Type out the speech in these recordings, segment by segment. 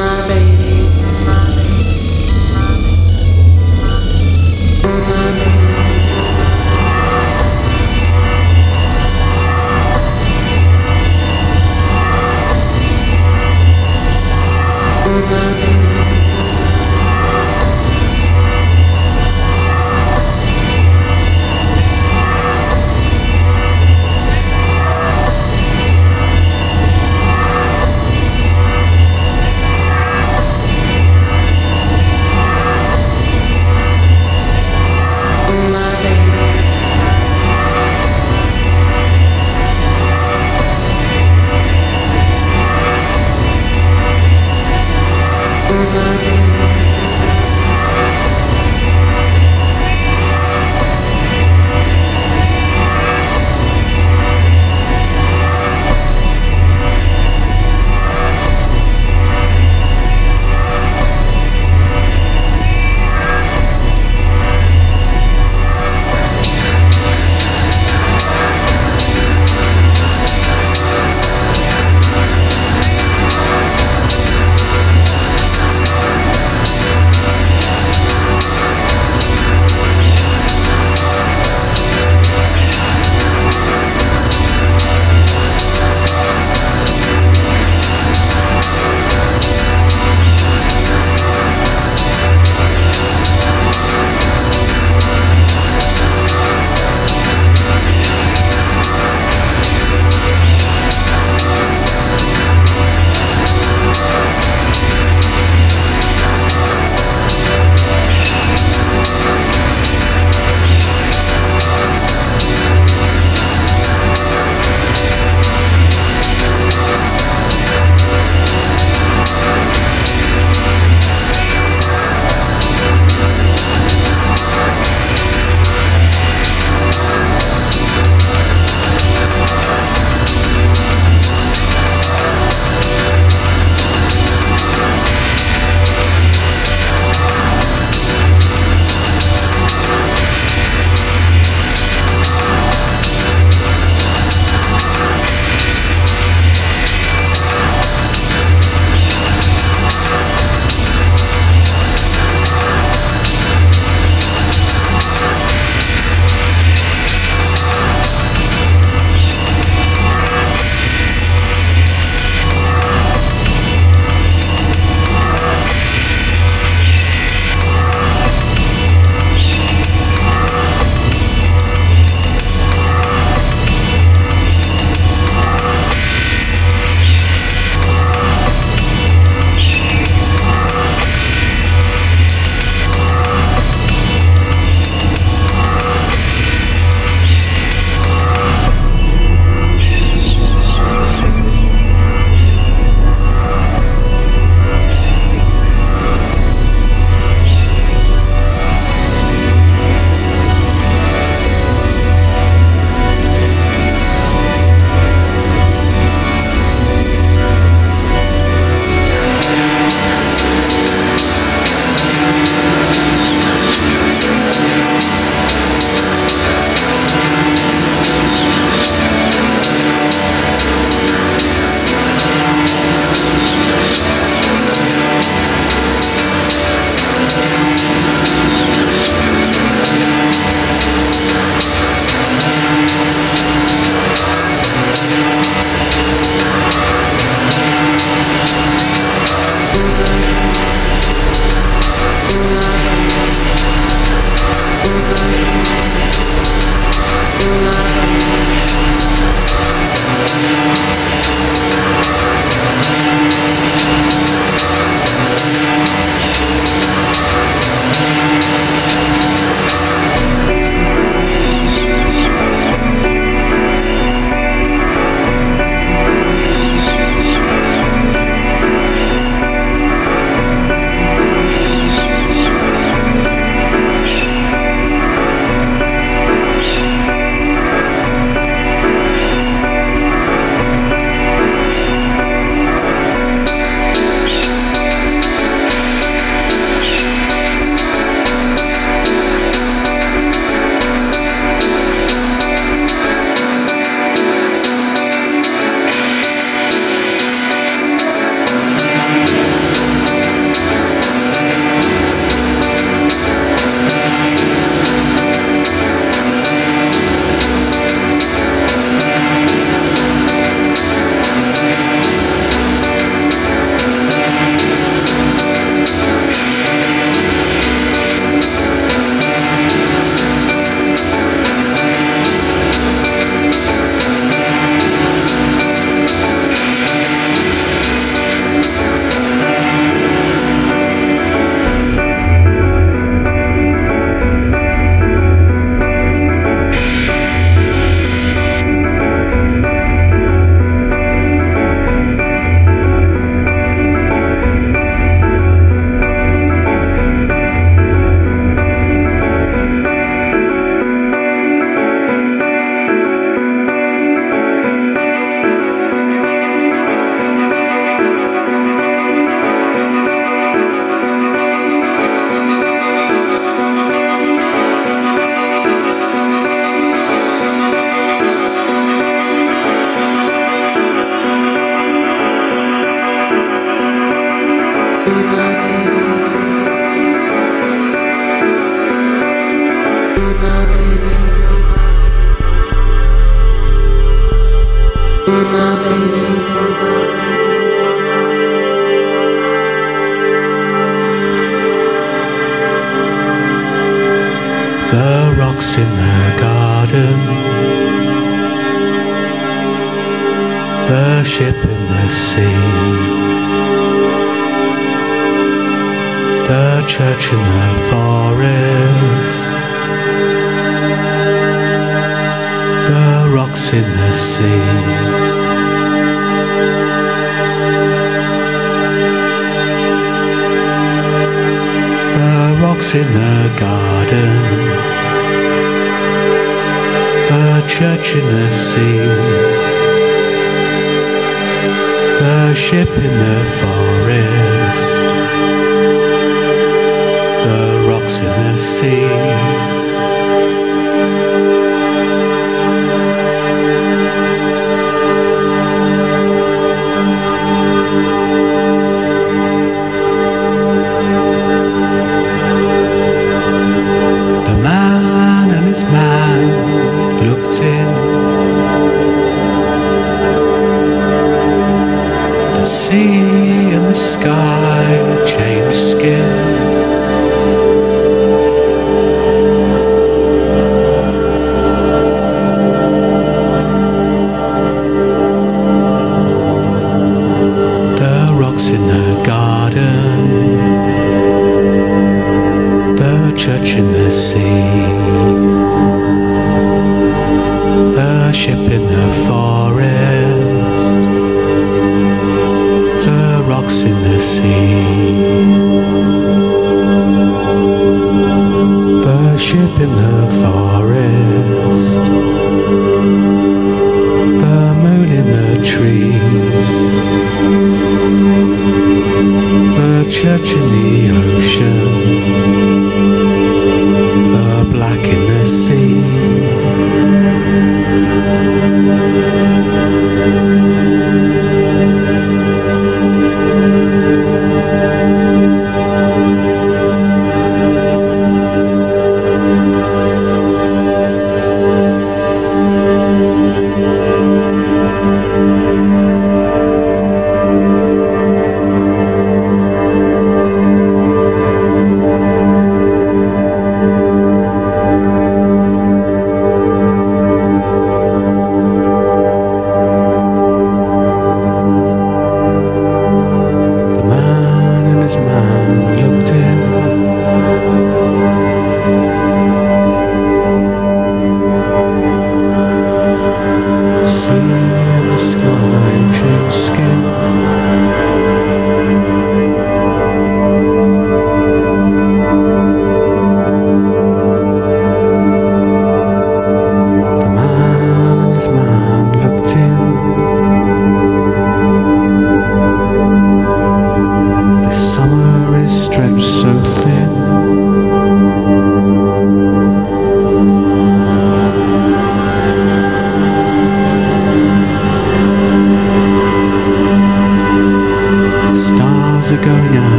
my baby.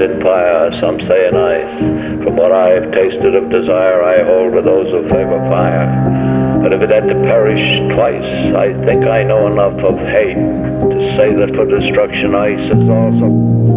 In fire, some say in ice. From what I've tasted of desire, I hold with those who favor fire. But if it had to perish twice, I think I know enough of hate to say that for destruction ice is also.